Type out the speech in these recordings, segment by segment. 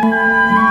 هنر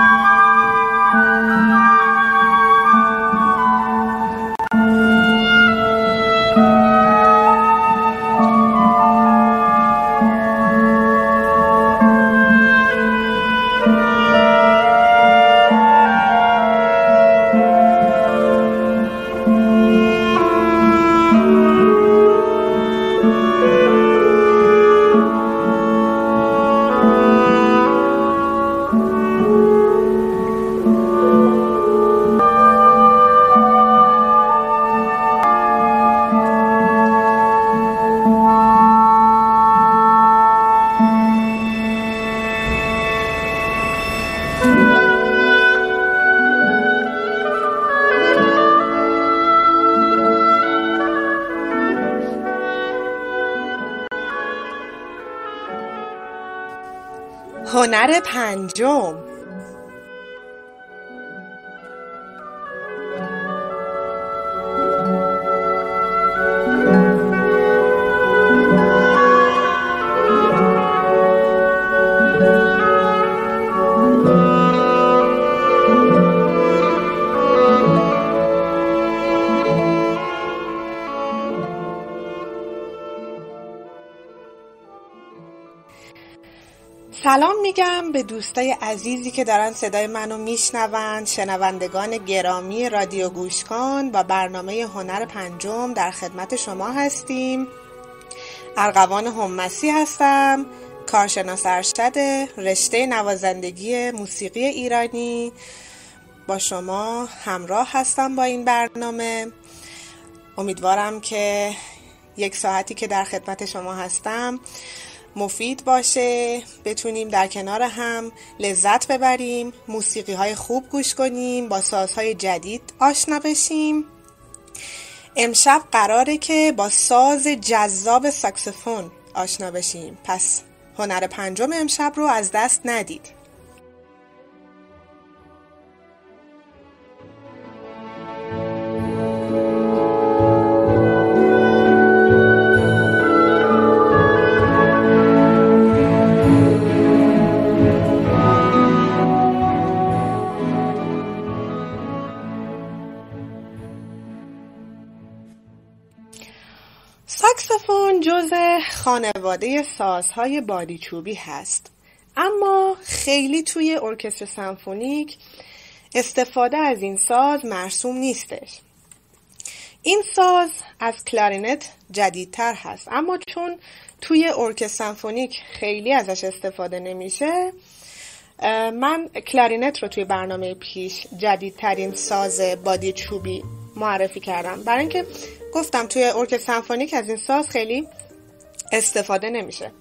پنجم به دوستای عزیزی که دارن صدای منو میشنوند شنوندگان گرامی رادیو گوش کن و برنامه هنر پنجم در خدمت شما هستیم. ارغوان همسی هستم کارشناس ارشد رشته نوازندگی موسیقی ایرانی. با شما همراه هستم با این برنامه. امیدوارم که یک ساعتی که در خدمت شما هستم مفید باشه بتونیم در کنار هم لذت ببریم موسیقی های خوب گوش کنیم با سازهای جدید آشنا بشیم. امشب قراره که با ساز جذاب ساکسفون آشنا بشیم. پس هنر پنجم امشب رو از دست ندید. خانواده سازهای بادی چوبی هست. اما خیلی توی ارکستر سمفونیک استفاده از این ساز مرسوم نیستش. این ساز از کلارینت جدیدتر هست. اما چون توی ارکستر سمفونیک خیلی ازش استفاده نمیشه من کلارینت رو توی برنامه پیش جدیدترین ساز بادی چوبی معرفی کردم. برای اینکه گفتم توی ارکستر سمفونیک از این ساز خیلی استفاده نمیشه.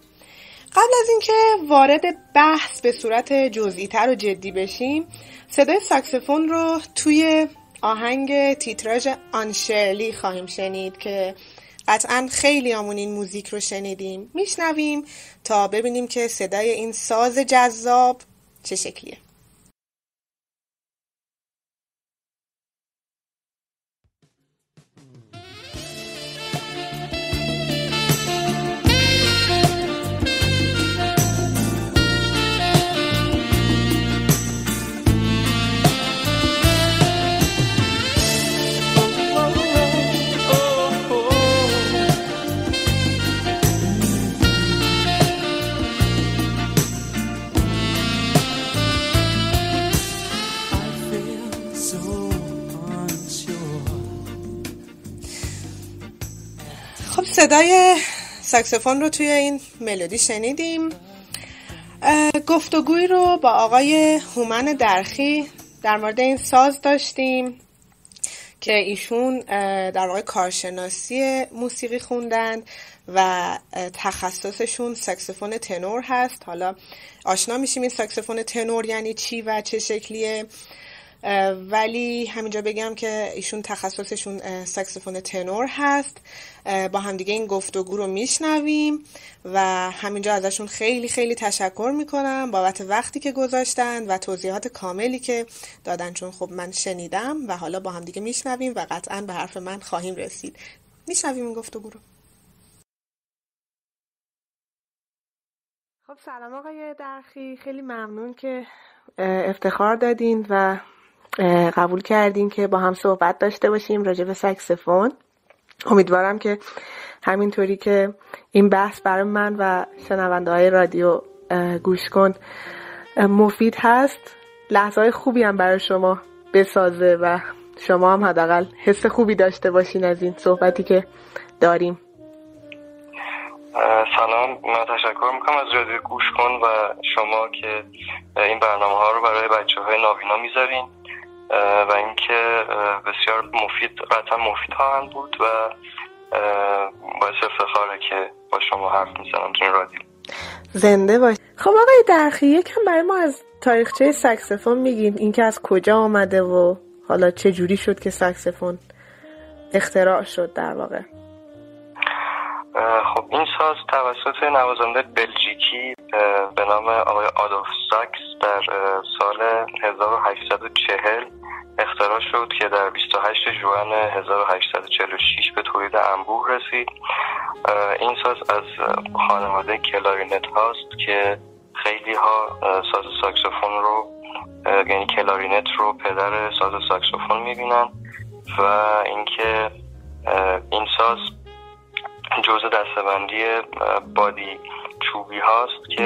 قبل از اینکه وارد بحث به صورت جزئی تر و جدی بشیم صدای ساکسفون رو توی آهنگ تیتراژ آنشرلی خواهیم شنید که قطعا خیلی آمون این موزیک رو شنیدیم. میشنویم تا ببینیم که صدای این ساز جذاب چه شکلیه. صدای ساکسفون رو توی این ملودی شنیدیم. گفتگوی رو با آقای هومن درخی در مورد این ساز داشتیم که ایشون در واقع کارشناسی موسیقی خوندن و تخصصشون ساکسفون تنور هست. حالا آشنا میشیم این ساکسفون تنور یعنی چی و چه شکلیه. ولی همینجا بگم که ایشون تخصصشون ساکسفون تنور هست. با همدیگه این گفتگو رو میشنویم و همینجا ازشون خیلی خیلی تشکر می‌کنم بابت وقتی که گذاشتن و توضیحات کاملی که دادن. چون خب من شنیدم و حالا با همدیگه میشنویم و قطعا به حرف من خواهیم رسید. میشنویم این گفتگو رو. خب سلام آقای درخی. خیلی ممنون که افتخار دادین و قبول کردین که با هم صحبت داشته باشیم راجع به سکسفون. امیدوارم که همینطوری که این بحث برای من و شنونده های رادیو گوش کن مفید هست. لحظه های خوبی هم برای شما بسازه و شما هم حداقل حس خوبی داشته باشین از این صحبتی که داریم. سلام. من تشکر می‌کنم از رادیو گوش کن و شما که این برنامه ها رو برای بچه های نابینا می‌ذارین. و اینکه بسیار مفید قطعا مفید خواهند بود و باعث افتخاره که با شما حرف می‌زنم تو این رادیو زنده باش. خب آقای درخی یکم برای ما از تاریخچه سکسفون میگین. اینکه از کجا آمده و حالا چه جوری شد که سکسفون اختراع شد در واقع؟ خب این ساز توسط نوازنده بلژیکی به نام آقای آدولف ساکس در سال 1840 اختراع شد که در 28 ژوئن 1846 به تولید انبوه رسید. این ساز از خانواده کلارینت هاست که خیلی ها ساز ساکسوفون رو یعنی کلارینت رو پدر ساز ساکسوفون می‌بینن و اینکه این ساز جزء دستبندی بادی چوبی هاست که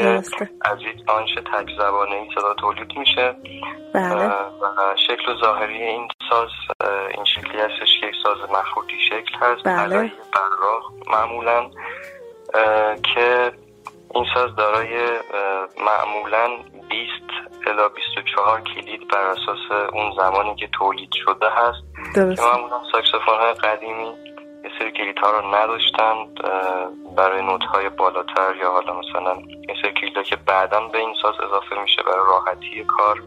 از یک آنش تک زبانه ای صدا تولید میشه بله. و شکل ظاهری این ساز این شکلی هستش که یک ساز مخروطی شکل هست بله. براق معمولا که این ساز دارای معمولا 20 الا 24 کلید بر اساس اون زمانی که تولید شده هست درست. که معمولا ساکسفون های قدیمی سری کلیت ها رو نداشتند برای نوت های بالاتر یا حالا مثلا یه سری کلیت که بعدا به این ساز اضافه میشه برای راحتی کار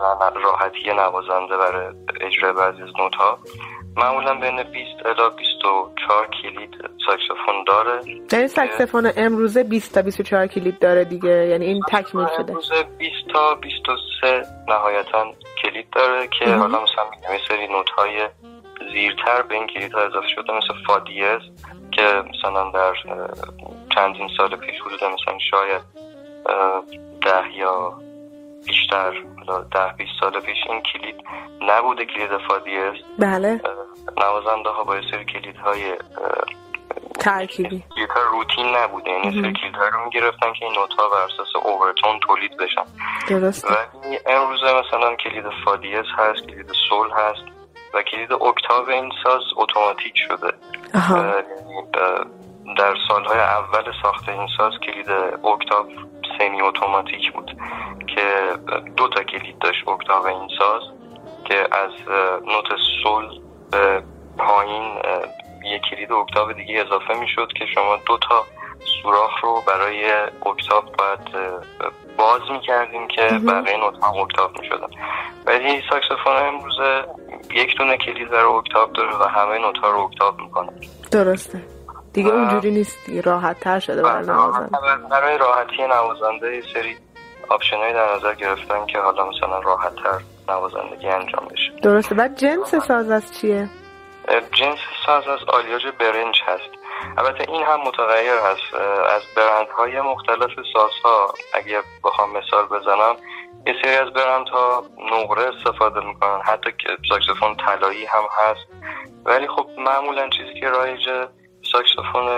و راحتی نوازنده برای اجرای بعضی از نوت ها معمولا بین 20 الا 24 کلید ساکسفون داره. یعنی ساکسفون امروزه 20 تا 24 کلید داره دیگه یعنی این تکمیل شده امروزه 20 تا 23 نهایتا کلید داره که حالا مثلا یه سری نوت های زیرتر به این کلید ها اضافه شده مثل فادیز که مثلا در چندین سال پیش حدود مثلا شاید ده یا بیشتر ده بیست سال پیش این کلید نبوده کلید فادیز بله. نوازنده ها با سری کلید های ترکیبی. کلید ها روتین نبوده. یعنی سری کلید ها رو می‌گرفتن که این نوت ها بر اساس overtone تولید بشن. درست ولی امروزه مثلا کلید فادیز هست کلید سول هست. و کلید اکتاو این ساز اتوماتیک شده. در سالهای اول ساخت این ساز کلید اکتاو سمی اتوماتیک بود که دو تا کلید داشت اکتاو این ساز که از نوت سول به پایین یک کلید اکتاو دیگه اضافه می‌شد که شما دو تا سوراخ رو برای اکتاو باید باز می‌کردیم که بقیه نوت هم اکتاو می‌شدن. ولی ساکسفون امروزه یک دونه کلید برای اکتاو داره و همه نوت ها رو اکتاو می‌کنه. درسته. دیگه اونجوری نیست. راحت تر شده برای نوازنده. برای راحتی نوازنده سری آپشنایی در نظر گرفتن که حالا مثلا راحت تر نوازندگی انجام بشه. درسته. بعد جنس ساز از چیه؟ جنس ساز از آلیاژ برنج هست. البته این هم متغیر هست. از برندهای مختلف سازها اگه بخوام مثال بزنم یه سری از برندها نقره استفاده می‌کنن. حتی که ساکسفون طلایی هم هست. ولی خب معمولا چیزی که رایج ساکسفون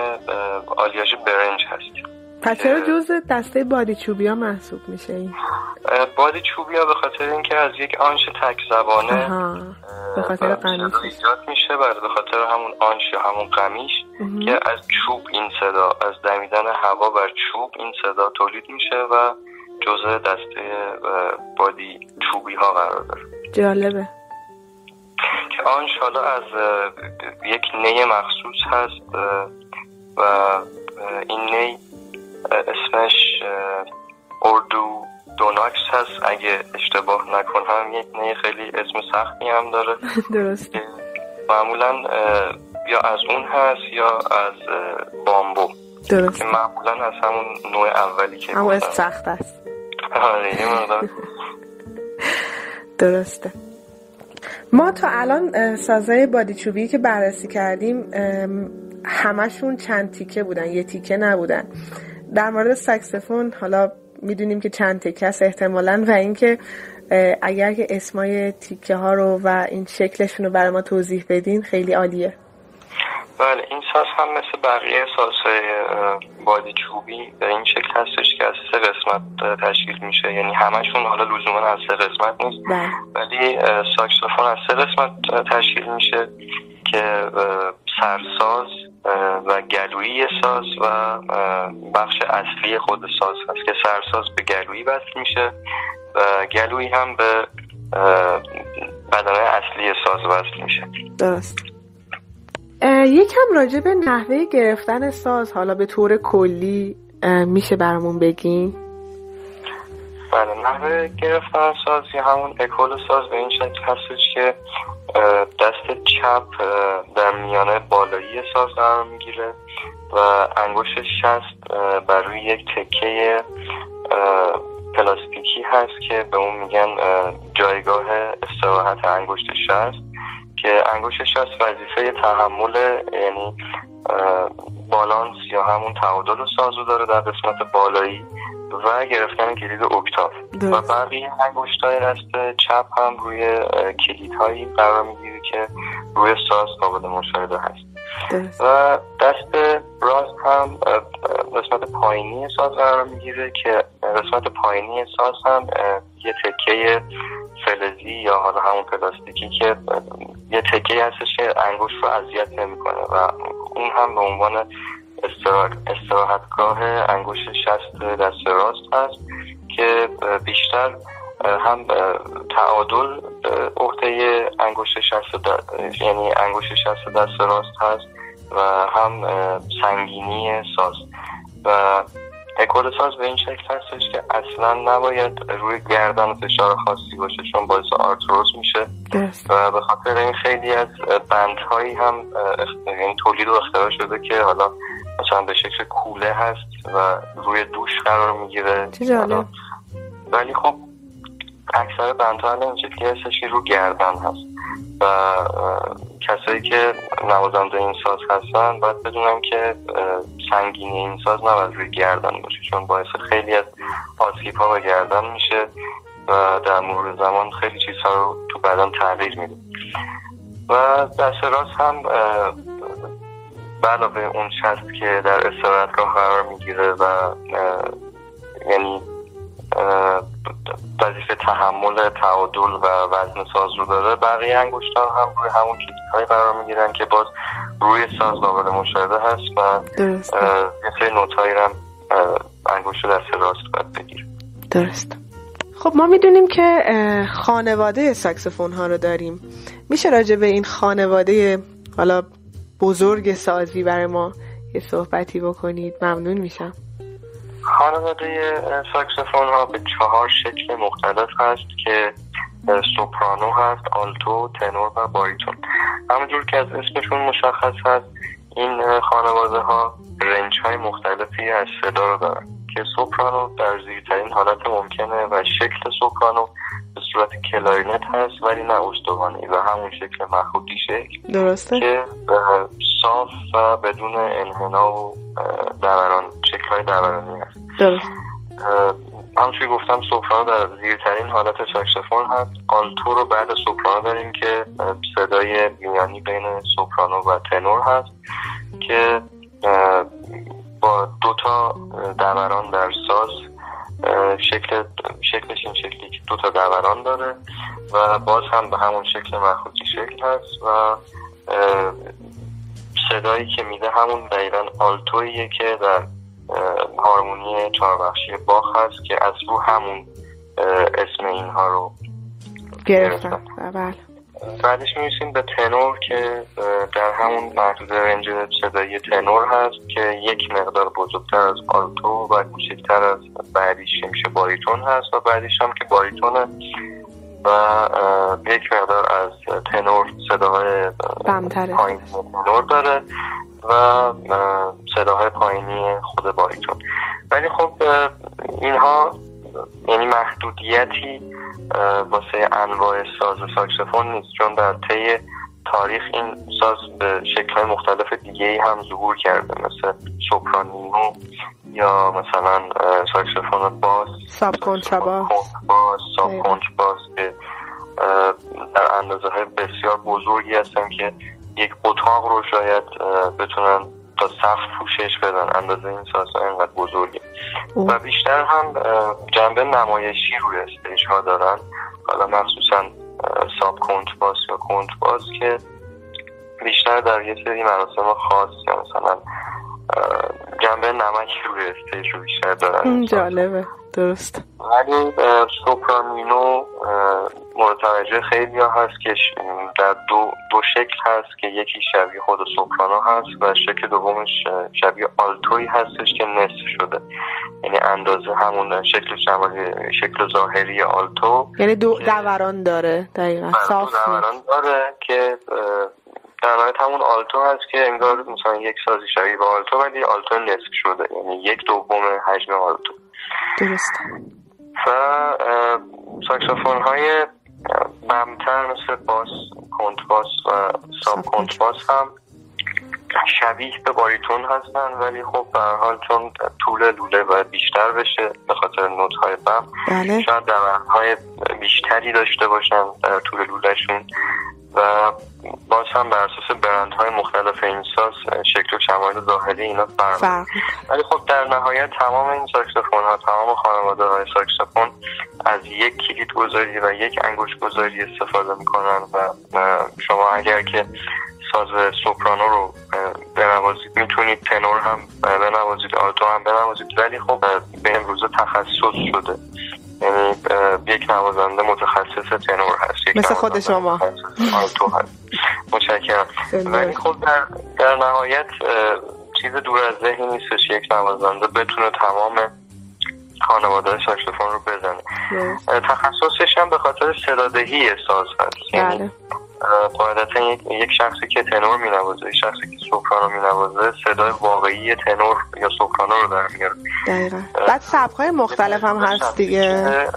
آلیاژ برنج هست. پس چرا جز دسته بادی چوبی ها محسوب میشه این؟ بادی چوبی ها به خاطر اینکه از یک آنش تک زبانه به خاطر قمیش ایجاد میشه بعد به خاطر همون آنش یا همون قمیش که از چوب این صدا از دمیدن هوا بر چوب این صدا تولید میشه و جزء دسته بادی چوبی ها قرار داره. جالبه. که آنش حالا از یک نی مخصوص هست و این نی اسمش اردو دوناکس هست. اگه اشتباه نکنم یک نه خیلی اسم سختی هم داره. درسته. معمولا یا از اون هست یا از بامبو. درست معمولا از همون نوع اولی که همون اسم سخت است. آره درسته. ما تا الان سازای بادی چوبی که بررسی کردیم همشون چند تیکه بودن یه تیکه نبودن. در مورد سکسفون حالا می‌دونیم که چند تکس احتمالا و اینکه اگر که اسمای تیکه ها رو و این شکلشون رو برای ما توضیح بدین خیلی عالیه. بله این ساز هم مثل بقیه سازهای بادی چوبی به این شکل هستش که از سه قسمت تشکیل میشه. یعنی همشون حالا لزوما از سه قسمت نیست. بله. ولی ساکسوفون از سه قسمت تشکیل میشه که سرساز و گلویی ساز و بخش اصلی خود ساز هست که سرساز به گلویی وصل میشه و گلویی هم به بدنه اصلی ساز وصل میشه. درست. یکم راجع به نحوه گرفتن ساز حالا به طور کلی میشه برامون بگین؟ بله نحوه گرفتن ساز یا همون اکول ساز به این شکل هستش که دست چپ در میانه بالایی ساز قرار می‌گیره و انگشت شست بر روی یک تکه پلاستیکی هست که به اون میگن جایگاه استراحت انگشت شست که انگشت شست وظیفه تحمل یعنی بالانس یا همون تعادل سازو داره در قسمت بالایی و گرفتن کلید اکتاف. و بقیه انگشت های دست چپ هم روی کلید هایی قرار می‌گیره که روی ساز قابل مشاهده هست. و دست راست هم قسمت پایینی ساز قرار می‌گیره که قسمت پایینی ساز هم یه تکه فلزی یا حالا همون پلاستیکی که یه تکه هستش که انگوش رو اذیت نمی‌کنه و اون هم به عنوان استراحتگاه انگشت شست دست راست هست که بیشتر هم تعادل عهده انگشت شست یعنی انگشت شست دست راست هست و هم سنگینی ساز. و اکول ساز به این شکل هستش که اصلا نباید روی گردن فشار خاصی باشه چون باعث آرتروز میشه. و به خاطر این خیلی از بندهایی هم این تولید و اختراع شده که حالا مثلا به شکل کوله هست و روی دوش قرار می‌گیره. ولی خب اکثر بندها این شکلی هستش که رو گردن هست. و کسایی که نوازنده این ساز هستن باید بدونم که سنگینی این ساز نباید روی گردن باشه چون باعث خیلی از آسیب ها به گردن میشه و در مرور زمان خیلی چیزها رو تو بدن تغییر میده. و دست راست هم علاوه اون شست که در استراحتگاه قرار می‌گیره و یعنی وظیفه تحمل تعادل و وزن ساز رو داره بقیه انگشتان هم روی همون کلیک قرار می‌گیرن که باز روی ساز قابل مشاهده هست و یه سری نوتایی هم انگشت دست راست باید بگیر درست. خب ما می‌دونیم که خانواده ساکسفون ها رو داریم. میشه راجع به این خانواده حالا بزرگ سازی برای ما یه صحبتی بکنید. ممنون میشم. خانواده ساکسفون ها به چهار شکل مختلف هست که سوپرانو هست آلتو تنور و باریتون همونجور که از اسمشون مشخص هست این خانواده ها رنج های مختلفی از صدا رو دارن که سوپرانو در زیرترین حالت ممکنه و شکل سوپرانو به صورت کلارینت هست ولی نه استوانی و همون شکل مخروطی شکل. درسته. که صاف و بدون انحنا و دوران شکل های دورانی هست. درست. همونطوری گفتم سوپرانو در زیرترین حالت ساکسفون هست. آلتو رو بعد سوپرانو داریم که صدای میانی بین سوپرانو و تنور هست که با دوتا دوران در ساز شکل شکلش این شکلی که دو تا دوران داره و باز هم به همون شکل مخروطی شکل هست و صدایی که میده همون دقیقا آلتویه که در هارمونی چهاربخشی باخ هست که از رو همون اسم اینها رو گرفتن. بله. بعدش می‌رسیم به تنور که در همون محدود رنج صدایی تنور هست که یک مقدار بزرگتر از آلتو و کوچکتر از بعدیش میشه باریتون هست و بعدیش هم که باریتونه و یک مقدار از تنور صداهای پایین تنور داره و صداهای پایینی خود باریتون. ولی خب اینها یعنی محدودیتی واسه انواع ساز ساکسفون نیست چون در طی تاریخ این ساز به شکل مختلف دیگه هم ظهور کرده مثل سوپرانینو یا مثلا ساکسفون باس ساب کنتراباس ساب کنتراباس که در اندازه های بسیار بزرگی هستن که یک اتاق رو شاید بتونن تا سخت پوشش بدن. اندازه این سازها اینقدر بزرگه. و بیشتر هم جنبه نمایشی روی stage ها دارن. حالا مخصوصا sub کنترباس یا کنترباس که بیشتر در یه سری مراسم خاص یا مثلا جنبه نمکی روی stage رو بیشتر دارن. جالبه. درست. ولی سوپرانینو مورد توجه خیلی ها هست که در دو, دو شکل هست که یکی شبیه خود سوپرانو هست و شکل دومش شبیه آلتوی هستش که نصف شده. یعنی اندازه همون شکل شکل ظاهری آلتو. یعنی دو دوران داره دقیقا. صاف دوران داره که در نهایت همون آلتو هست که انگار مثلا یک سازی شبیه به آلتو ولی آلتو نصف شده. یعنی یک دوم حجم آلتو. درست و ساکسوفون های بمتر مثل باس کنتباس و ساب کنتباس هم شبیه به باریتون هستن ولی خب به حال چون طول لوله باید بیشتر بشه به خاطر نوت های بم بله. شاید های بیشتری داشته باشن در طول لولهشون. و باز هم بر اساس برند های مختلف این ساز شکل و شمایل ظاهری اینا فرق ولی خب در نهایت تمام این ساکسفون ها تمام خانواده های ساکسفون از یک کلید گذاری و یک انگوش گذاری استفاده می‌کنن و شما اگر که ساز سوپرانو رو بنوازید می‌تونید تنور هم بنوازید آلتو هم بنوازید. ولی خب به امروز تخصص شده. یعنی یک نوازنده متخصص تنور هست مثل خود شما. آلتو هست. متشکرم. ولی خب در, در نهایت چیز دور از ذهنی نیستش یک نوازنده بتونه تمام خانواده ساکسفون رو بزنه. تخصصش هم به خاطر صدادهی ساز هست. یعنی بله. قاعدتا یک شخصی که تنور می نوازه یک شخصی که سوپرانو می نوازه صدای واقعی تنور یا سوپرانو رو در میاره. بعد سبک مختلف هم هست دیگه.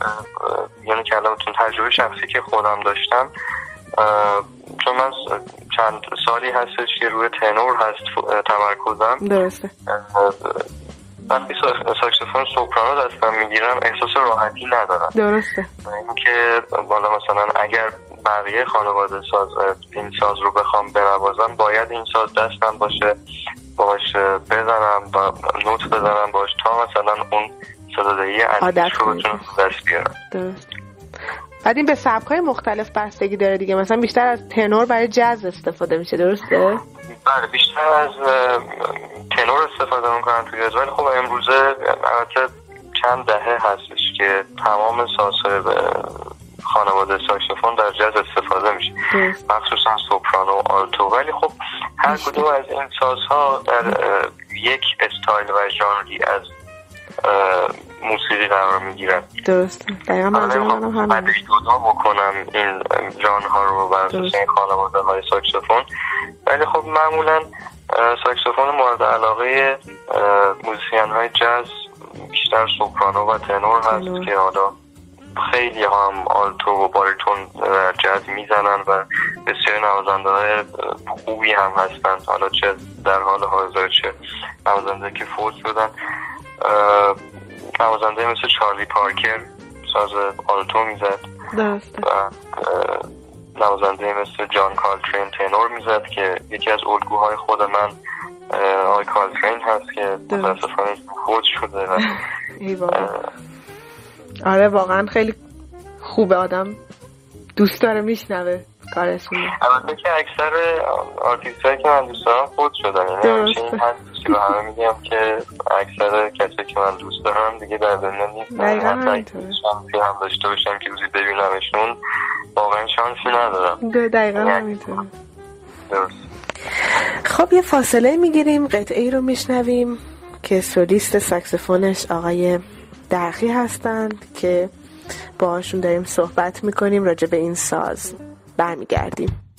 یعنی کلمتون تجربه شخصی که خودم داشتم چون من چند سالی هستش که روی تنور هست تمرکزم. درسته. وقتی ساکسفون سوپرانو دستم می‌گیرم احساس راحتی ندارم. درسته. اینکه بالا مثلا اگر بقیه خانواده ساز این ساز رو بخوام بنوازم باید این ساز دستم باشه باش بزنم با نوت بزنم باش تا مثلا اون صدادهی عزیز رو بتونم دست بیارم. درست. بعد این به سبک های مختلف بستگی داره دیگه. مثلا بیشتر از تنور برای جز استفاده میشه. درسته؟ بله بیشتر از تنور استفاده می‌کنن توی جز ولی خب امروزه البته چند دهه هستش که تمام سازهای خانواده ساکسفون در جز استفاده میشه. مخصوصا سوپرانو و آلتو. ولی خب هر کدوم از این سازها در یک استایل و ژانری از موسیقی قرار می‌گیرن درست دقیقا منظور منم همین جدا بکنم این ژانرها رو بر اساس این خانواده های ساکسفون. ولی خب معمولا ساکسفون مورد علاقه موزیسین های جاز بیشتر سوپرانو و تنور هست که حالا خیلی هم آلتو و باریتون جاز می‌زنن و بسیار نوازنده های خوبی هم هستن. حالا چه در حال حاضر چه نوازنده که فوت شدن. نوازنده مثل چارلی پارکر ساز آلتو می‌زد. و نوازنده مثل جان کولترین تنور می‌زد که یکی از الگوهای خود من آقای کولترین هست که متاسفانه فوت شده آره واقعا خیلی خوبه. آدم دوست داره میشنوه کارشون البته که اکثر آرتیست که من دوست دارم فوت شدن. یعنی همچنین هست که به همه میگم که اکثر کسی که من دوست دارم دیگه در دنیا نیستن. شانسی هم داشته باشم که روزی ببینمشون واقعا شانسی ندارم. دقیقا یعنی همینطور خب یه فاصله می‌گیریم قطعه ای رو میشنویم که سولیست ساکسفونش آقای درخی هستند که باهاشون داریم صحبت می‌کنیم راجع به این ساز. برمیگردیم.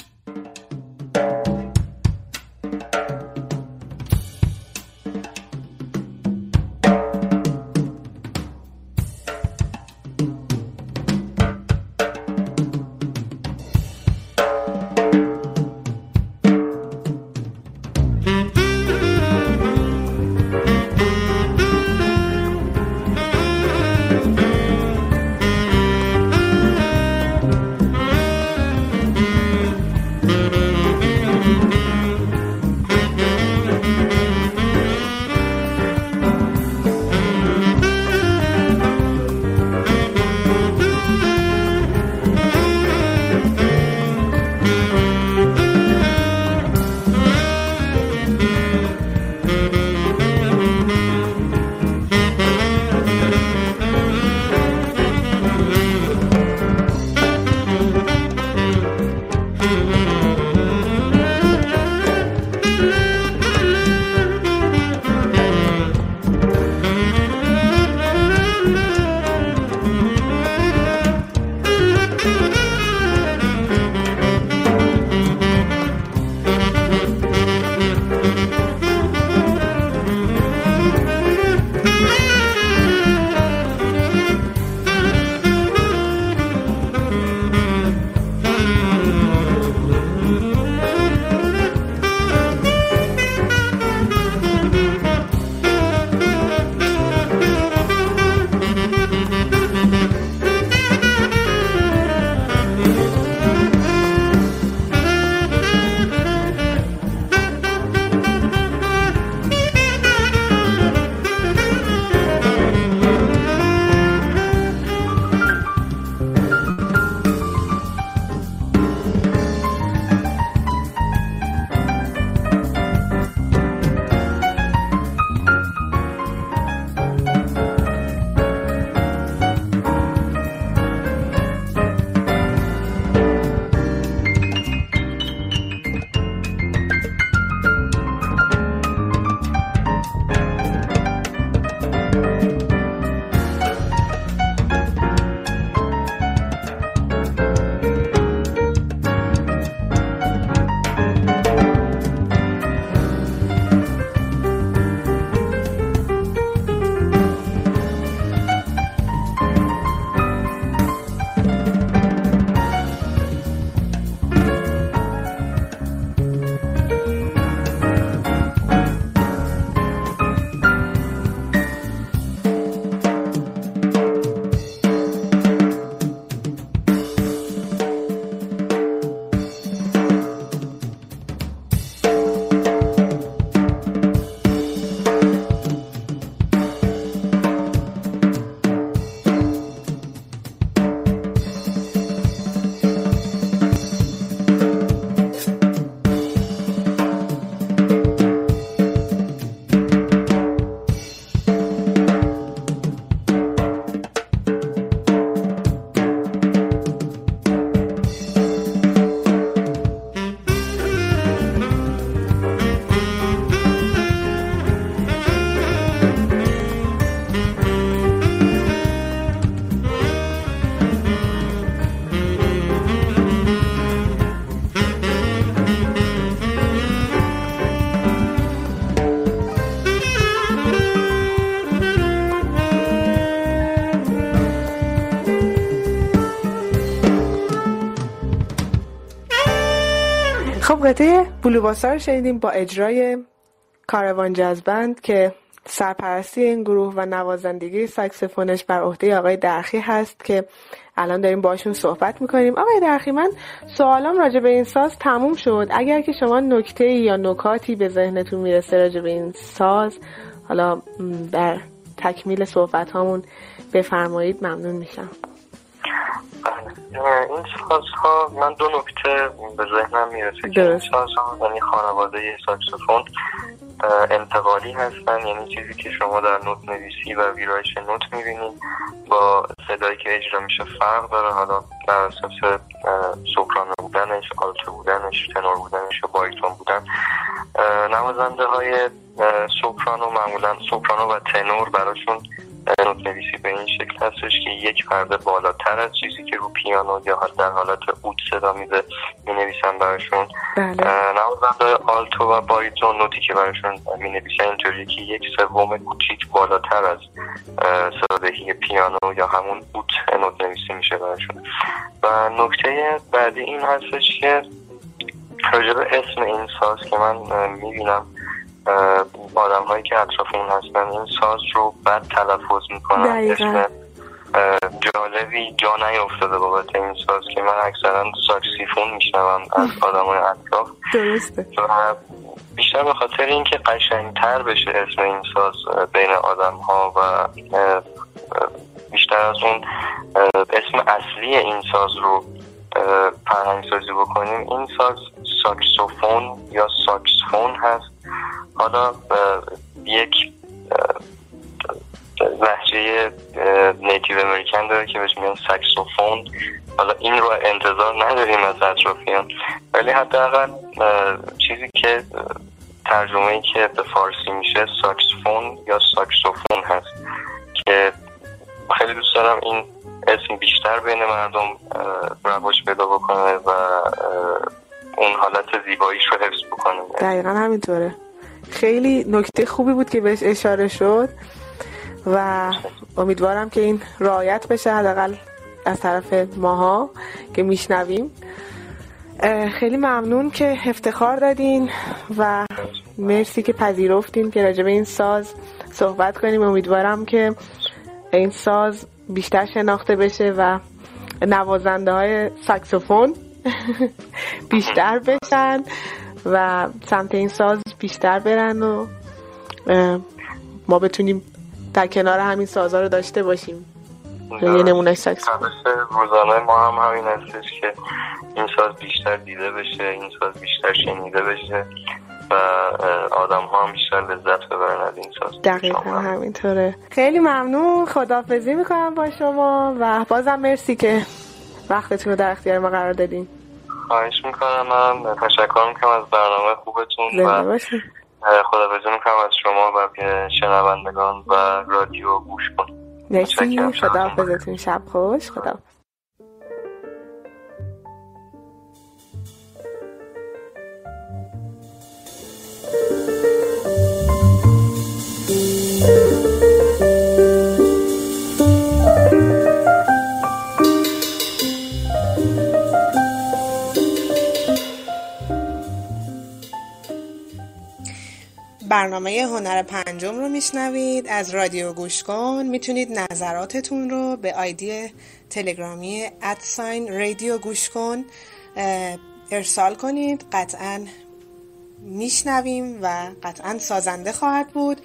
قطعه بلوباسا رو شنیدیم با اجرای کاروان جزبند که سرپرستی این گروه و نوازندگی ساکسفونش بر عهده آقای درخی هست که الان داریم باشون صحبت می‌کنیم. آقای درخی من سوالام راجع به این ساز تموم شد. اگر که شما نکته یا نکاتی به ذهنتون می‌رسه راجع به این ساز حالا در تکمیل صحبت هامون بفرمایید ممنون میشم. این ساز ها من دو نکته به ذهنم می‌رسه که این ساز ها یعنی خانواده ساکسفون انتقالی هستن. یعنی چیزی که شما در نوت نویسی و ویرایش نوت می‌بینید. با صدایی که اجرا میشه فرق داره. حالا بر اساس سوپرانو بودنش آلتو بودنش تنور بودنش و باریتون بودن. نوازنده های سوپرانو معمولا سوپرانو و تنور براشون نوت نویسی به این شکل هستش که یک پرده بالاتر از چیزی که رو پیانو یا در حالت اوت صدا میده می نویسن براشون. بله. نوازنده آلتو و باریتون نوتی که براشون می نویسن اینطوری که یک سوم کوچیک بالاتر از صدادهی پیانو یا همون اوت نوت نویسی میشه براشون. و نکته بعدی این هستش که راجب اسم این ساز که من می‌بینم آدم هایی که اطراف اون هستن این ساز رو بد تلفظ می‌کنن. اسم جالبی جا نیفتاده بابت این ساز که من اکثرا ساکسیفون میشنوم از آدم های اطراف. درسته. بیشتر به خاطر اینکه قشنگتر بشه اسم این ساز بین آدم ها و بیشتر از اون اسم اصلی این ساز رو فرهنگ سازی بکنیم این ساز ساکسوفون یا ساکسفون هست. حالا یک لهجه native American داره که بهش میگن ساکسوفون. حالا این رو انتظار نداریم از اطرافیان. ولی حداقل چیزی که ترجمه ای که به فارسی میشه ساکسفون یا ساکسوفون هست. که خیلی دوست دارم این اسم بیشتر بین مردم رواج پیدا بکنه و اون حالت زیباییش رو حفظ بکنه. دقیقا همینطوره. خیلی نکته خوبی بود که بهش اشاره شد و امیدوارم که این رایت بشه حداقل از طرف ماها که میشنویم. خیلی ممنون که افتخار دادین و مرسی که پذیرفتین که راجع به این ساز صحبت کنیم. امیدوارم که این ساز بیشتر شناخته بشه و نوازنده های ساکسوفون بیشتر بشن و سمت این ساز بیشتر برن و ما بتونیم در کنار همین سازها رو داشته باشیم. یه نمونه ساکسفون روزانه ما هم همین هستش که این ساز بیشتر دیده بشه این ساز بیشتر شنیده بشه و آدم ها هم بیشتر لذت ببرن از این ساز. دقیقا همینطوره. خیلی ممنون. خدافزی می‌کنم با شما و بازم مرسی که وقتتون رو در اختیار ما قرار دادین. خواهش می‌کنم من تشکر می‌کنم از برنامه خوبتون و خدافزی می‌کنم از شما و شنوندگان و رادیو گوش کن. مرسی خداحافظتون. شب خوش. خدا برنامه هنر پنجم رو میشنوید. از رادیو گوش کن می‌تونید نظراتتون رو به آیدی تلگرامی ادساین رادیو گوش کن ارسال کنید. قطعا میشنویم و قطعا سازنده خواهد بود.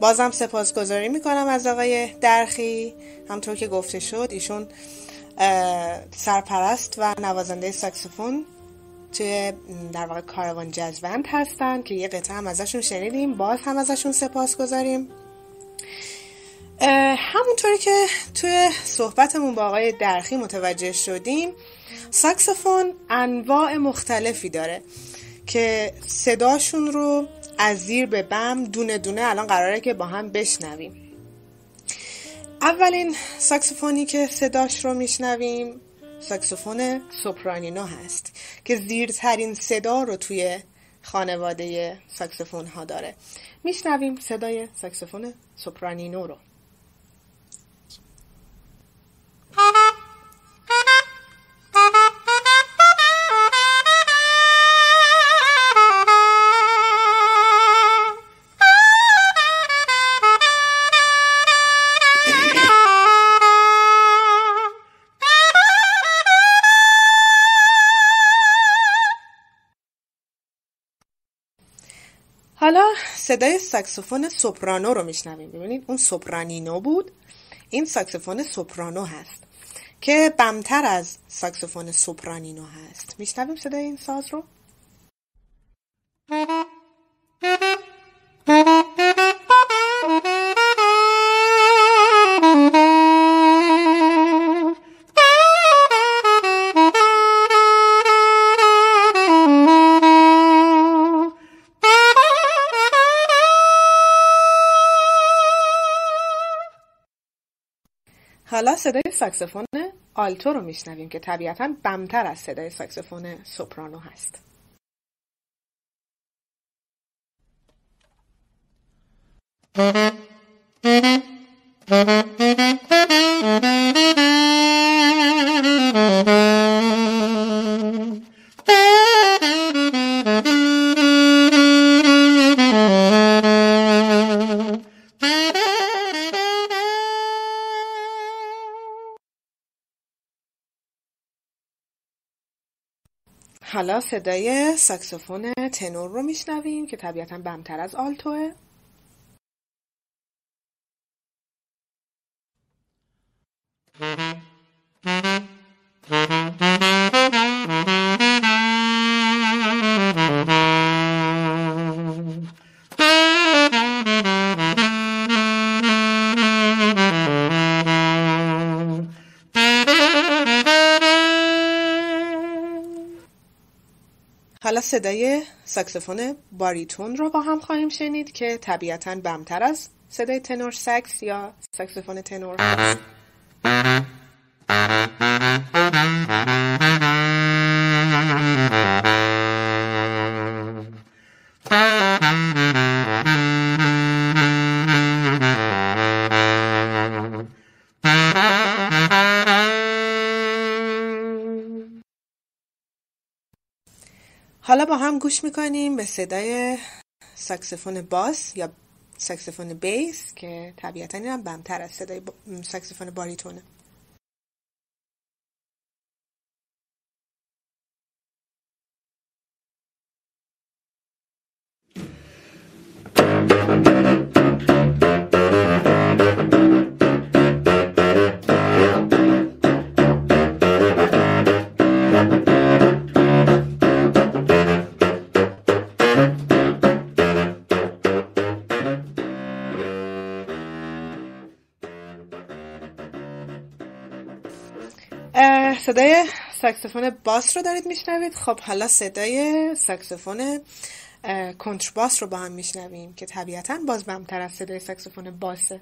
بازم سپاسگزاری می‌کنم از آقای درخی. همطور که گفته شد ایشون سرپرست و نوازنده ساکسفون توی در واقع کاروان جزوند هستن که یه قطعه هم ازشون شنیدیم باز هم ازشون سپاس گذاریم همونطوری که توی صحبتمون با آقای درخی متوجه شدیم ساکسفون انواع مختلفی داره که صداشون رو از زیر به بم دونه دونه الان قراره که با هم بشنویم. اولین ساکسفونی که صداش رو میشنویم ساکسوفون سوپرانینو هست که زیرترین صدا رو توی خانواده ساکسفون ها داره. میشنویم صدای ساکسفون سوپرانینو رو. حالا صدای ساکسوفون سوپرانو رو میشنویم. ببینید اون سوپرانینو بود. این ساکسوفون سوپرانو هست که بمتر از ساکسوفون سوپرانینو هست. میشنویم صدای این ساز رو؟ حالا صدای ساکسفون آلتو رو میشنویم که طبیعتا بمتر از صدای ساکسفون سوپرانو هست. حالا صدای ساکسوفون تنور رو میشنویم که طبیعتا بمتر از آلتوه. صدای ساکسفون باریتون رو با هم خواهیم شنید که طبیعتا بمتر از صدای تنور سکس یا ساکسفون تنور هست. حالا با هم گوش می‌کنیم به صدای ساکسفون باس یا ساکسفون بیس که طبیعتا این هم بمتر از صدای ساکسفون باریتونه. صدای ساکسفون باس رو دارید میشنوید. خب حالا صدای ساکسفون کنترباس رو با هم میشنویم که طبیعتا باز بمتر از صدای ساکسفون باسه.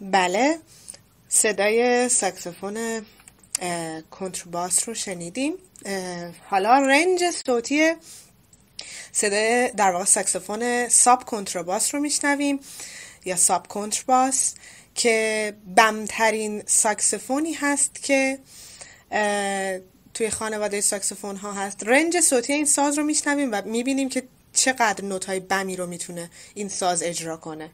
بله صدای ساکسفون کنترباس رو شنیدیم. حالا رنج صوتی صدای در واقع ساکسفون ساب کنترباس رو میشنویم یا ساب کنترباس که بمترین ساکسفونی هست که توی خانواده ساکسفون ها هست. رنج صوتی این ساز رو میشنویم و می‌بینیم که چقدر نوت های بمی رو می‌تونه این ساز اجرا کنه.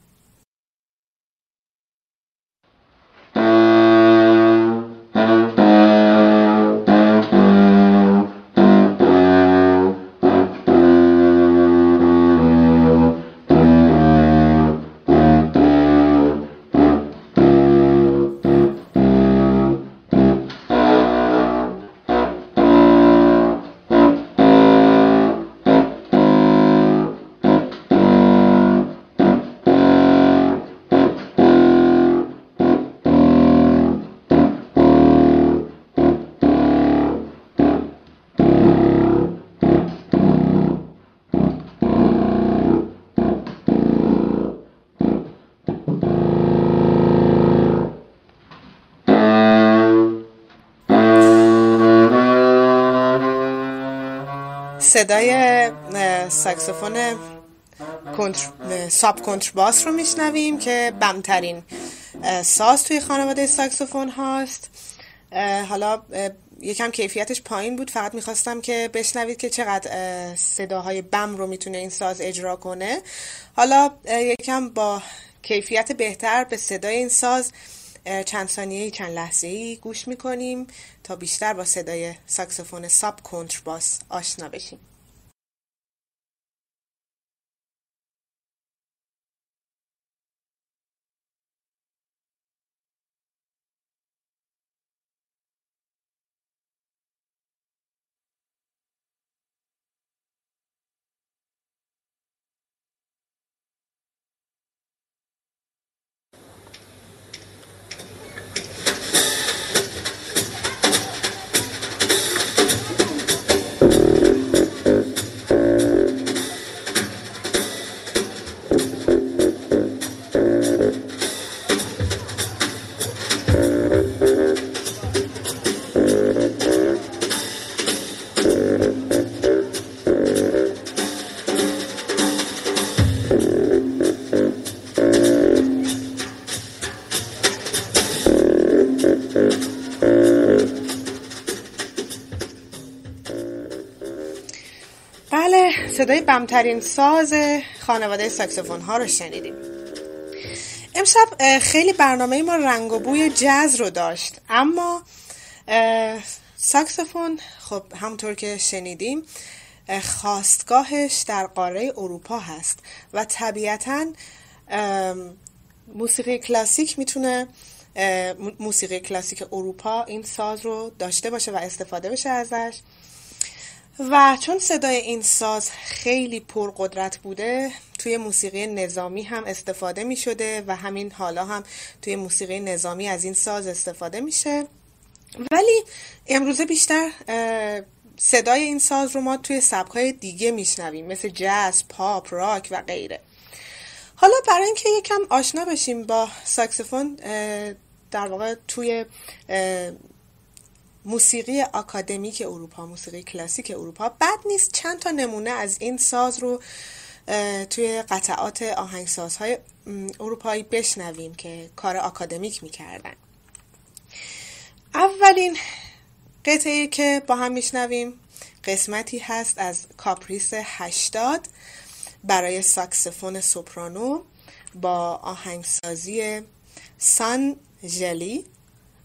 صدای ساکسفون کنتر... ساب کنترباس رو میشنویم که بمترین ساز توی خانواده ساکسفون هاست. حالا یکم کیفیتش پایین بود. فقط می‌خواستم که بشنوید که چقدر صداهای بم رو می‌تونه این ساز اجرا کنه. حالا یکم با کیفیت بهتر به صدای این ساز چند ثانیه چند لحظه ای گوش می‌کنیم تا بیشتر با صدای ساکسفون ساب کنترباس آشنا بشیم. صدای بمترین ساز خانواده ساکسفون ها رو شنیدیم. امشب خیلی برنامه ما رنگ و بوی جز رو داشت. اما ساکسفون خب همونطور که شنیدیم خواستگاهش در قاره اروپا هست و طبیعتا موسیقی کلاسیک می‌تونه موسیقی کلاسیک اروپا این ساز رو داشته باشه و استفاده بشه ازش. و چون صدای این ساز خیلی پرقدرت بوده توی موسیقی نظامی هم استفاده می شده و همین حالا هم توی موسیقی نظامی از این ساز استفاده میشه. ولی امروزه بیشتر صدای این ساز رو ما توی سبکای دیگه میشنویم مثل جاز، پاپ، راک و غیره. حالا برای اینکه یکم آشنا بشیم با ساکسفون در واقع توی موسیقی آکادمیک اروپا موسیقی کلاسیک اروپا. بد نیست چند تا نمونه از این ساز رو توی قطعات آهنگسازهای اروپایی بشنویم که کار آکادمیک می‌کردن. اولین قطعه که با هم میشنویم قسمتی هست از کاپریس 80 برای ساکسفون سوپرانو با آهنگسازی سان جلی.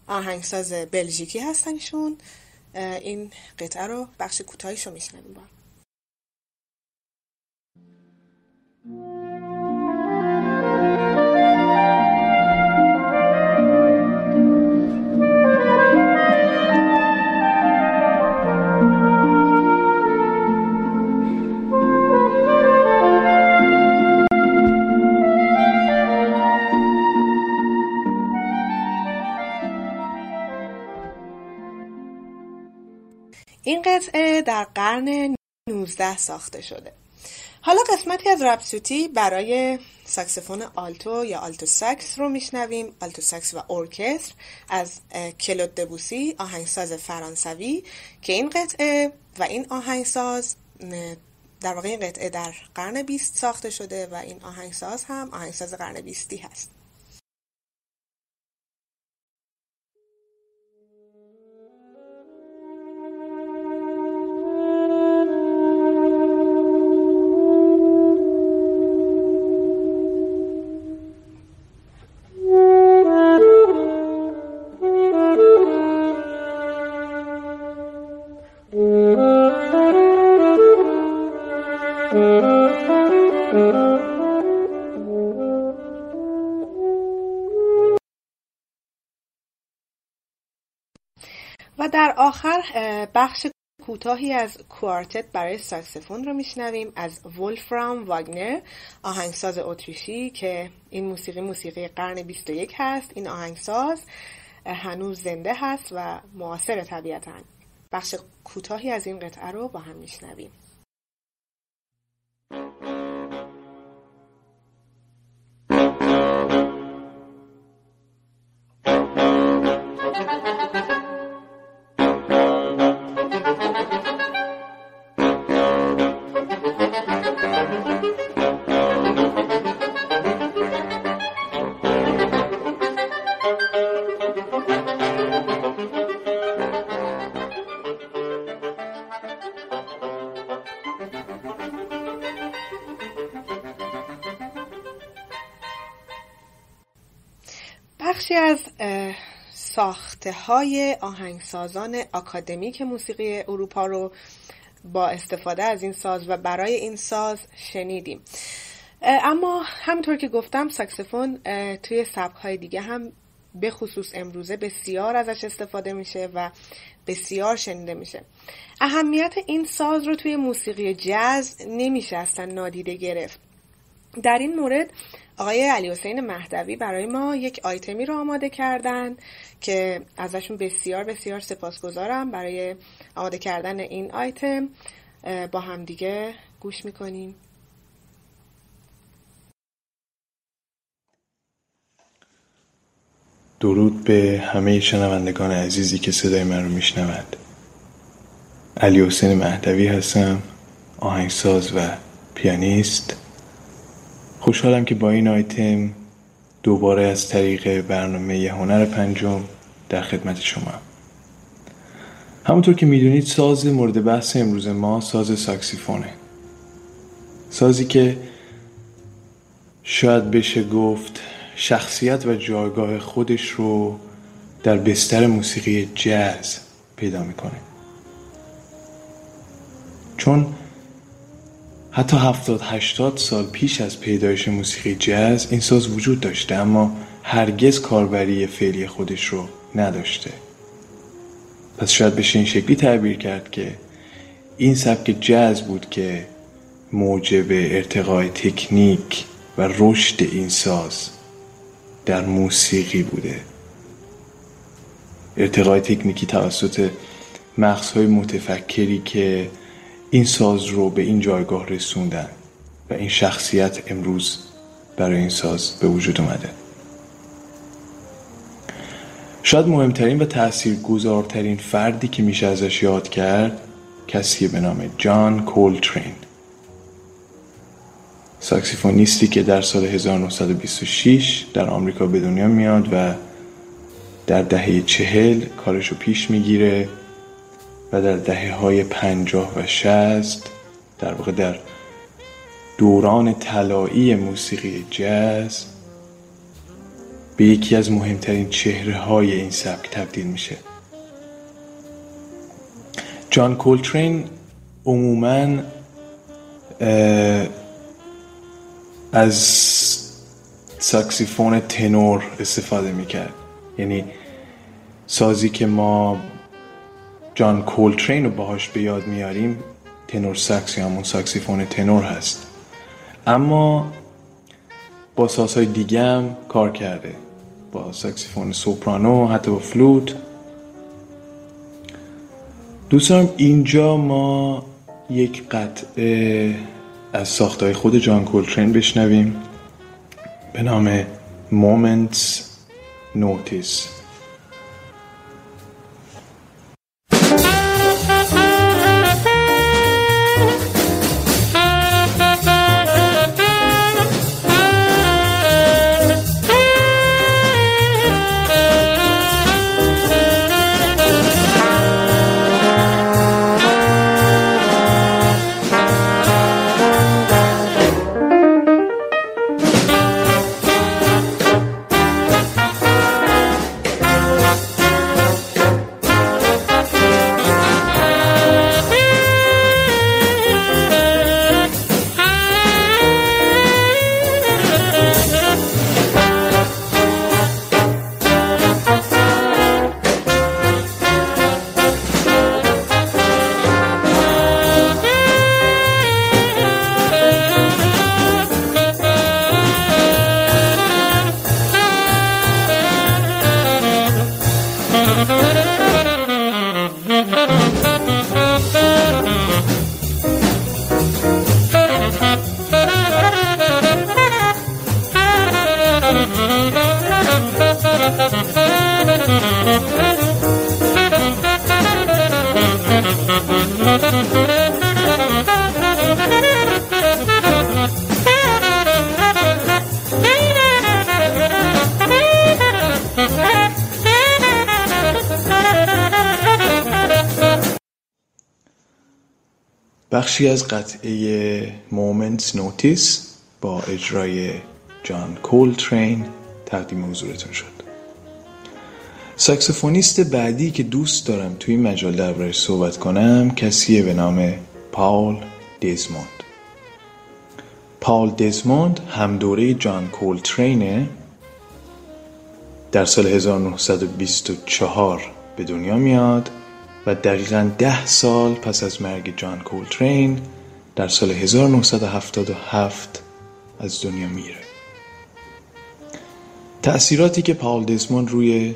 آهنگساز بلژیکی هستنشون این قطعه رو بخش کوتاهیش رو میشنویم با. قطعه در قرن 19 ساخته شده. حالا قسمتی از راپسودی برای ساکسفون آلتو یا alto sax رو میشنویم. alto sax و ارکستر از کلود دبوسی آهنگساز فرانسوی که این قطعه و این آهنگساز در واقع این قطعه در قرن 20 ساخته شده و این آهنگساز هم آهنگساز قرن 20 هست. کوتاهی از کوارتت برای ساکسفون رو میشنویم از ولفرام واگنر آهنگساز اتریشی که این موسیقی موسیقی قرن 21 هست. این آهنگساز هنوز زنده هست و معاصر طبیعتا. بخش کوتاهی از این قطعه رو با هم میشنویم. های آهنگسازان آکادمیک موسیقی اروپا رو با استفاده از این ساز و برای این ساز شنیدیم. اما همونطور که گفتم ساکسفون توی سبک های دیگه هم به خصوص امروزه بسیار ازش استفاده میشه و بسیار شنیده میشه. اهمیت این ساز رو توی موسیقی جز نمیشه اصلا نادیده گرفت. در این مورد آقای علی حسین مهدوی برای ما یک آیتمی رو آماده کردن که ازشون بسیار بسیار سپاسگزارم برای آماده کردن این آیتم. با همدیگه گوش می‌کنیم. درود به همه شنوندگان عزیزی که صدای من رو میشنوند. علی حسین مهدوی هستم آهنگساز و پیانیست. خوشحالم که با این آیتم دوباره از طریق برنامه هنر پنجم در خدمت شما. همونطور که می‌دونید ساز مورد بحث امروز ما ساز ساکسیفونه. سازی که شاید بشه گفت شخصیت و جایگاه خودش رو در بستر موسیقی جاز پیدا می‌کنه. چون حتی هفتاد هشتاد سال پیش از پیدایش موسیقی جاز این ساز وجود داشته اما هرگز کاربری فعلی خودش رو نداشته. پس شاید بشه این شکلی تعبیر کرد که این سبک جاز بود که موجب ارتقای تکنیک و رشد این ساز در موسیقی بوده. ارتقای تکنیکی توسط مغزهای متفکری که این ساز رو به این جایگاه رسوندن و این شخصیت امروز برای این ساز به وجود اومده. شاید مهمترین و تاثیرگذارترین فردی که میشه ازش یاد کرد کسی به نام جان کولترین. ساکسیفونیستی که در سال 1926 در آمریکا به دنیا میاد و در دهه چهل کارشو پیش می‌گیره و در دهه های پنجاه و شست در واقع در دوران طلایی موسیقی جاز به یکی از مهمترین چهره های این سبک تبدیل میشه. جان کولترین عموما از ساکسیفون تنور استفاده می‌کرد. یعنی سازی که ما جان کولترین رو باهاش به یاد میاریم tenor sax یا همون ساکسیفون تنور هست. اما با سازهای دیگه هم کار کرده. با ساکسیفون سوپرانو حتی با فلوت. دوستان اینجا ما یک قطعه از ساختهای خود جان کولترین بشنویم. به نام Moments Notice بخشی از قطعه Moment's Notice با اجرای جان کولترین تقدیم حضورتون شد. ساکسفونیست بعدی که دوست دارم توی این مجال دربارش صحبت کنم کسیه به نام پاول دیزموند پاول دیزموند هم دوره جان کولترینه. در سال 1924 به دنیا میاد و دقیقا ده سال پس از مرگ جان کولترین در سال 1977 از دنیا میره. تأثیراتی که پاول دیزموند روی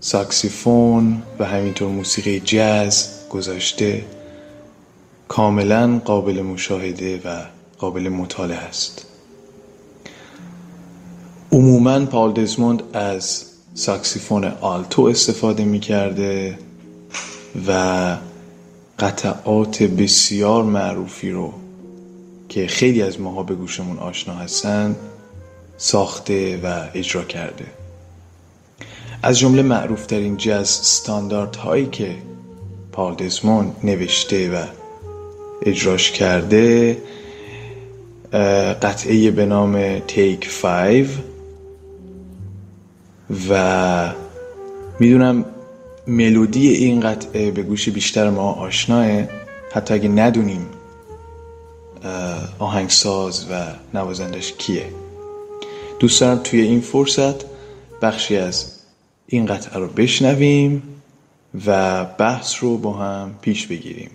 ساکسیفون و همینطور موسیقی جاز گذاشته کاملا قابل مشاهده و قابل مطالعه است. عموما پال دزموند از ساکسیفون آلتو استفاده می کرده و قطعات بسیار معروفی رو که خیلی از ماها به گوشمون آشنا هستن ساخته و اجرا کرده. از جمله معروفترین جاز ستاندارد هایی که پال دزموند نوشته و اجراش کرده قطعه به نام تیک فایو و می‌دونم ملودی این قطعه به گوش بیشتر ما آشناه. حتی اگه ندونیم آهنگساز و نوازندش کیه. دوست دارم توی این فرصت بخشی از این قطعه رو بشنویم و بحث رو با هم پیش بگیریم.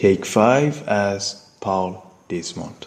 Take 5 از پاول دیزموند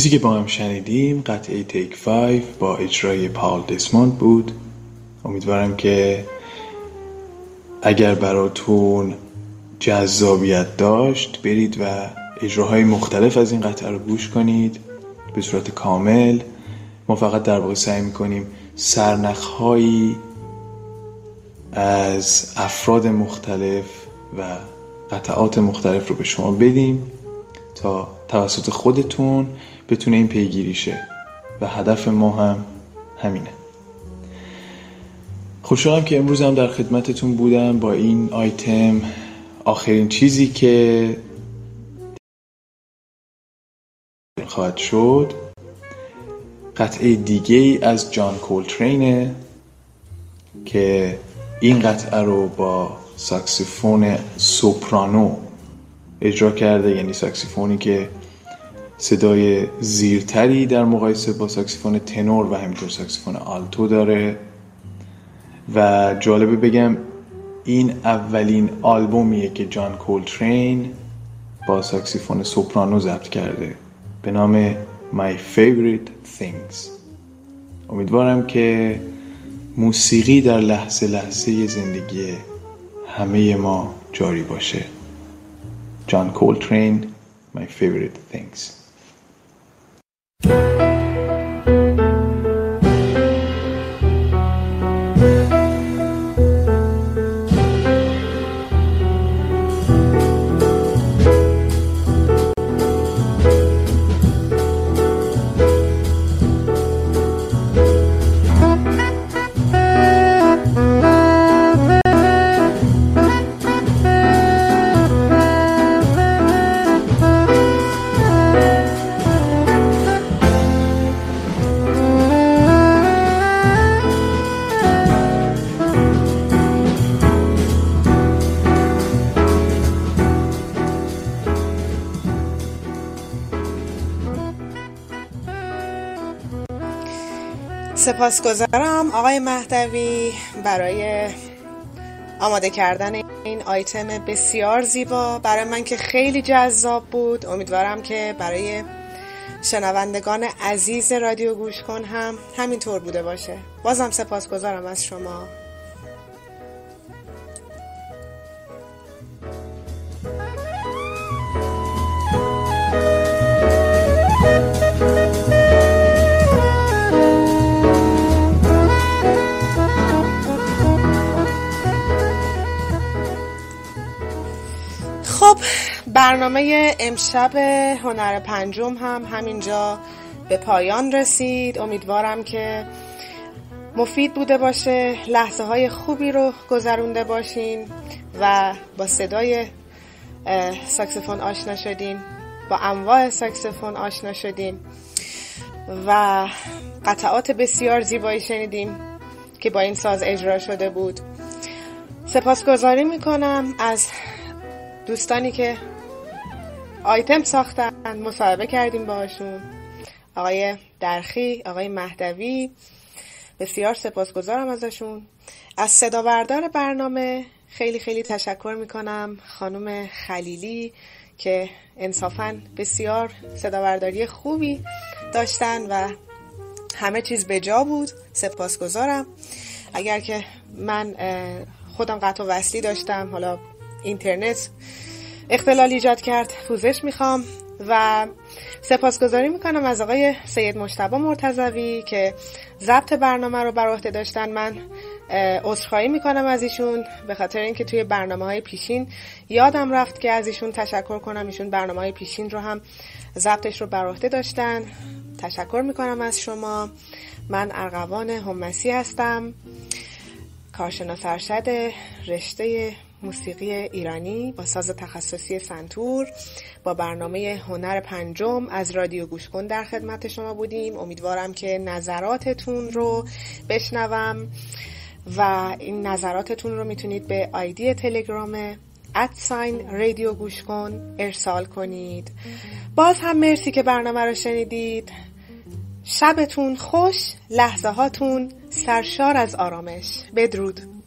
چیزی که با هم شنیدیم قطعه تیک 5 با اجرای پاول دسموند بود. امیدوارم که اگر براتون جذابیت داشت برید و اجراهای مختلف از این قطعه رو گوش کنید به صورت کامل. ما فقط در واقع سعی می‌کنیم سرنخهایی از افراد مختلف و قطعات مختلف رو به شما بدیم تا توسط خودتون بتونه این پیگیری شه و هدف ما هم همینه. خوشحالم که امروز هم در خدمتتون بودم با این آیتم. آخرین چیزی که خواهد شد قطعه دیگه از جان کولترینه که این قطعه رو با ساکسیفون سوپرانو اجرا کرده یعنی ساکسیفونی که صدای زیرتری در مقایسه با ساکسیفون تنور و همینطور ساکسیفون آلتو داره. و جالبه بگم این اولین آلبومیه که جان کولترین با ساکسیفون سوپرانو ضبط کرده به نام My Favorite Things. امیدوارم که موسیقی در لحظه لحظه زندگی همه ما جاری باشه. جان کولترین My Favorite Things. Thank you. سپاسگزارم. آقای مهدوی برای آماده کردن این آیتم بسیار زیبا. برای من که خیلی جذاب بود. امیدوارم که برای شنوندگان عزیز رادیو گوش کن هم همینطور بوده باشه. بازم سپاسگزارم از شما. برنامه امشب هنر پنجم هم همینجا به پایان رسید. امیدوارم که مفید بوده باشه لحظه های خوبی رو گذرونده باشین و با صدای ساکسفون آشنا شدیم با انواع ساکسفون آشنا شدیم و قطعات بسیار زیبایی شنیدیم که با این ساز اجرا شده بود. سپاسگزاری می‌کنم از دوستانی که آیتم ساختن مصاحبه کردیم باشون آقای درخی آقای مهدوی بسیار سپاسگزارم ازشون. از صداوردار برنامه خیلی خیلی تشکر می‌کنم خانم خلیلی که انصافا بسیار صداورداری خوبی داشتن و همه چیز به جا بود. سپاسگزارم. اگر که من خودم قطع وصلی داشتم حالا اینترنت اختلال ایجاد کرد. پوزش می‌خوام و سپاسگزاری می‌کنم از آقای سید مشتبه مرتضوی که ضبط برنامه رو بر عهده داشتن. من عذرخواهی می‌کنم از ایشون به خاطر اینکه توی برنامه های پیشین یادم رفت که از ایشون تشکر کنم. ایشون برنامه های پیشین رو هم ضبطش رو بر عهده داشتن. تشکر می‌کنم از شما. من ارغوان همسی هستم. کارشناس ارشد رشته موسیقی ایرانی با ساز تخصصی سنتور با برنامه هنر پنجم از رادیو گوش کن در خدمت شما بودیم. امیدوارم که نظراتتون رو بشنوم و این نظراتتون رو می‌تونید به آیدی تلگرام ادساین رادیو گوش کن ارسال کنید. باز هم مرسی که برنامه رو شنیدید. شبتون خوش لحظه هاتون سرشار از آرامش. بدرود.